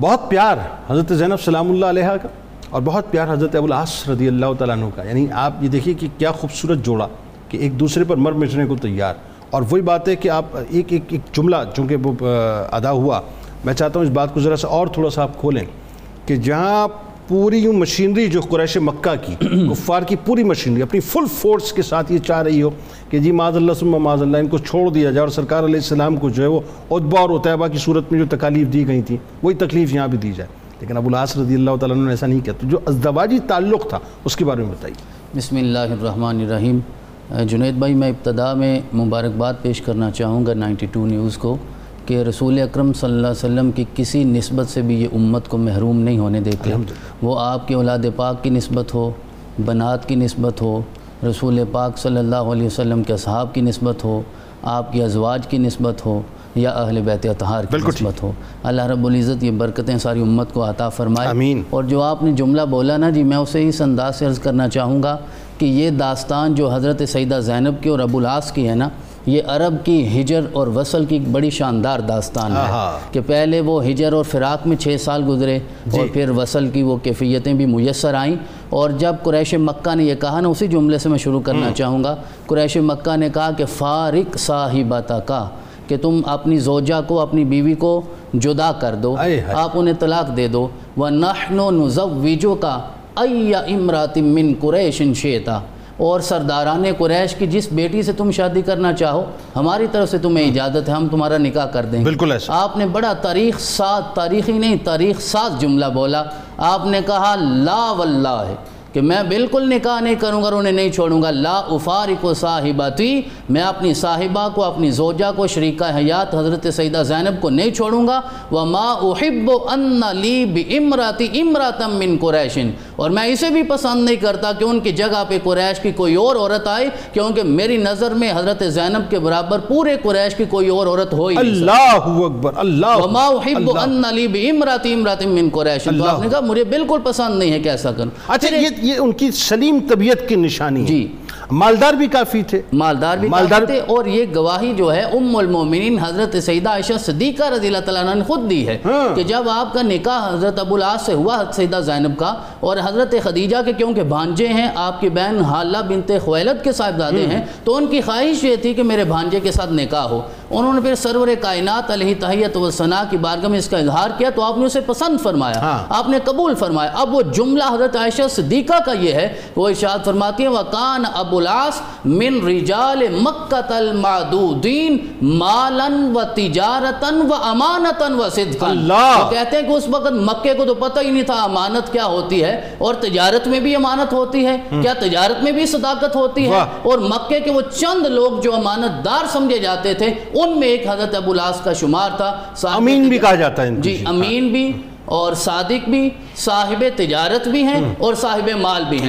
بہت پیار حضرت زینب سلام اللہ علیہ کا اور بہت پیار حضرت ابو العاص رضی اللہ تعالیٰ عنہ کا۔ یعنی آپ یہ دیکھیے کہ کیا خوبصورت جوڑا کہ ایک دوسرے پر مر مٹنے کو تیار۔ اور وہی بات ہے کہ آپ ایک ایک ایک جملہ چونکہ وہ ادا ہوا، میں چاہتا ہوں اس بات کو ذرا سا اور تھوڑا سا آپ کھولیں کہ جہاں پوری یوں مشینری جو قریش مکہ کی کفار کی پوری مشینری اپنی فل فورس کے ساتھ یہ چاہ رہی ہو کہ جی معاذ اللہ سمہ معاذ اللہ ان کو چھوڑ دیا جائے اور سرکار علیہ السلام کو جو ہے وہ ادبا اور عطیبہ کی صورت میں جو تکالیف دی گئی تھی وہی تکلیف یہاں بھی دی جائے۔ لیکن ابو العاص رضی اللہ تعالیٰ نے ایسا نہیں کیا۔ تو جو ازدواجی تعلق تھا اس کے بارے میں بتائیے۔ بسم اللہ الرحمن الرحیم۔ جنید بھائی میں ابتدا میں مبارکباد پیش کرنا چاہوں گا نائنٹی ٹو نیوز کو۔ کہ رسول اکرم صلی اللہ علیہ وسلم کی کسی نسبت سے بھی یہ امت کو محروم نہیں ہونے دیتے۔ وہ آپ کے اولاد پاک کی نسبت ہو بنات کی نسبت ہو رسول پاک صلی اللہ علیہ وسلم کے اصحاب کی نسبت ہو آپ کی ازواج کی نسبت ہو یا اہل بیت اطہار کی نسبت ہو۔ اللہ رب العزت یہ برکتیں ساری امت کو عطا فرمائے۔ آمین۔ اور جو آپ نے جملہ بولا نا جی میں اسے اس انداز سے عرض کرنا چاہوں گا کہ یہ داستان جو حضرت سیدہ زینب کی اور ابو العاص کی ہے نا یہ عرب کی ہجر اور وصل کی بڑی شاندار داستان ہے کہ پہلے وہ ہجر اور فراق میں چھ سال گزرے اور پھر وصل کی وہ کیفیتیں بھی میسر آئیں اور جب قریش مکہ نے یہ کہا نا اسی جملے سے میں شروع کرنا چاہوں گا۔ قریش مکہ نے کہا کہ فارق صاحبتا کا کہ تم اپنی زوجہ کو اپنی بیوی کو جدا کر دو آپ انہیں طلاق دے دو۔ وَنَحْنُ نُزَوِّجُ کا اَيَّ اِمْرَاتٍ مِّن قُرَيْشٍ شِيْتَ اور سرداران قریش کی جس بیٹی سے تم شادی کرنا چاہو ہماری طرف سے تمہیں اجازت ہے ہم تمہارا نکاح کر دیں بالکل آپ نے بڑا تاریخ ساتھ تاریخی نہیں تاریخ ساتھ جملہ بولا۔ آپ نے کہا لا واللہ ہے کہ میں بالکل نکاح نہیں کروں گا اور انہیں نہیں چھوڑوں گا۔ لا افارق و صاحباتی میں اپنی صاحبہ کو اپنی زوجہ کو شریکہ حیات حضرت سیدہ زینب کو نہیں چھوڑوں گا۔ وما احب ان لی بامراتی امراتم من قریشن اور میں اسے بھی پسند نہیں کرتا کہ ان کی جگہ پہ قریش کی کوئی اور عورت آئے کیونکہ میری نظر میں حضرت زینب کے برابر پورے قریش کی کوئی اور عورت ہوئی اللہ اکبر اللہ وما احب ان لی بامراتی امراتم من قریشن تو آپ نے کہا مجھے بالکل پسند نہیں ہے کہ ایسا کروں اچھا یہ ان کی سلیم طبیعت کی نشانی ہے۔ جی۔ مالدار بھی کافی تھے۔ مالدار بھی کافی تھے اور یہ گواہی جو ہے ام المومنین حضرت سیدہ عائشہ صدیقہ رضی اللہ تعالیٰ عنہ نے خود دی ہے کہ جب آپ کا نکاح حضرت ابو العاص سے ہوا سیدہ زینب کا اور حضرت خدیجہ کے کیونکہ بھانجے ہیں آپ کی بہن حالہ بنت خویلت کے صاحبزادے ہیں تو ان کی خواہش یہ تھی کہ میرے بھانجے کے ساتھ نکاح ہو۔ انہوں نے پھر سرور کائنات علیہ تحیت و ثنا کی بارگاہ میں اس کا اظہار کیا تو آپ نے اسے پسند فرمایا۔ آپ نے قبول فرمایا۔ اب وہ جملہ حضرت عائشہ صدیقہ کا یہ ہے وہ ارشاد فرماتی ہیں وَقَانَ ابو العاص من رجال مکت المعدودین مالن و تجارتن و امانتن و صدقن اللہ۔ وہ کہتے ہیں کہ اس وقت مکے کو تو پتہ ہی نہیں تھا امانت کیا ہوتی ہے اور تجارت میں بھی امانت ہوتی ہے۔ کیا تجارت میں بھی صداقت ہوتی ہے؟ اور مکے کے وہ چند لوگ جو امانت دار سمجھے جاتے تھے ان میں ایک حضرت ابو العاص کا شمار تھا امین بھی کہا جاتا ہے جی امین بھی اور صادق بھی صاحب تجارت بھی ہیں اور صاحب مال بھی ہیں۔